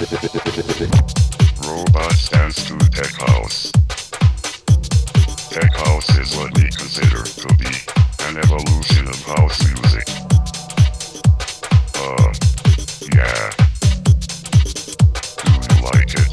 Robot stands to Tech House. Tech House is what we consider to be an evolution of house music. Uh, yeah. Do you like it?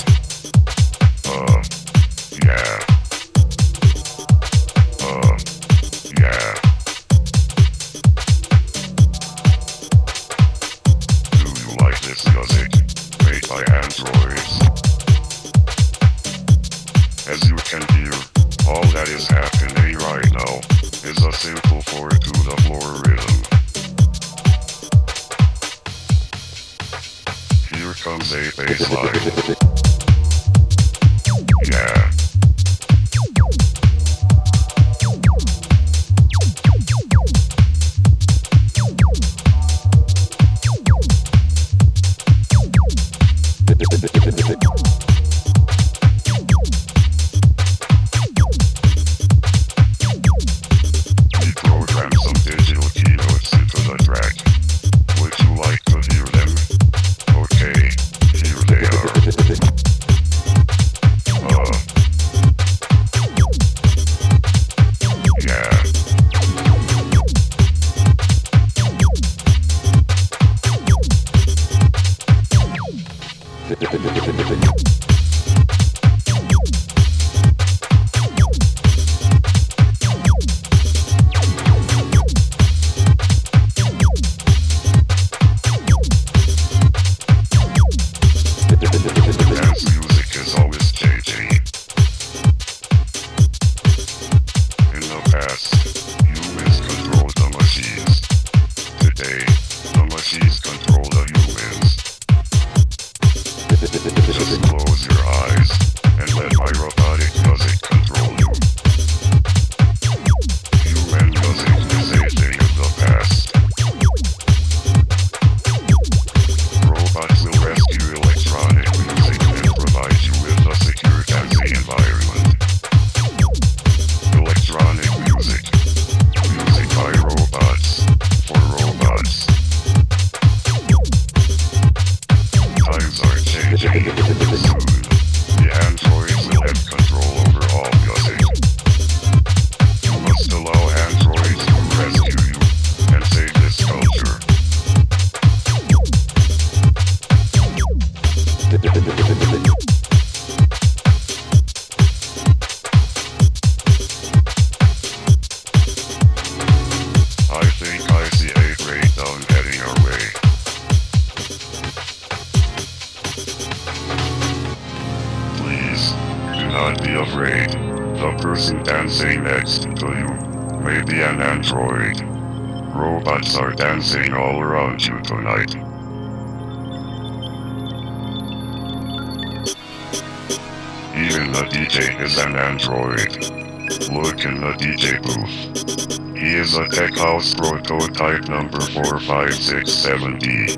670.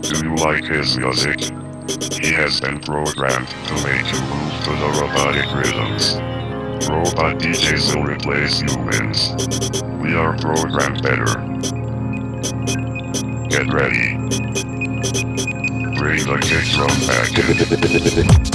Do you like his music? He has been programmed to make you move to the robotic rhythms. Robot DJs will replace humans. We are programmed better. Get ready. Bring the kick drum back.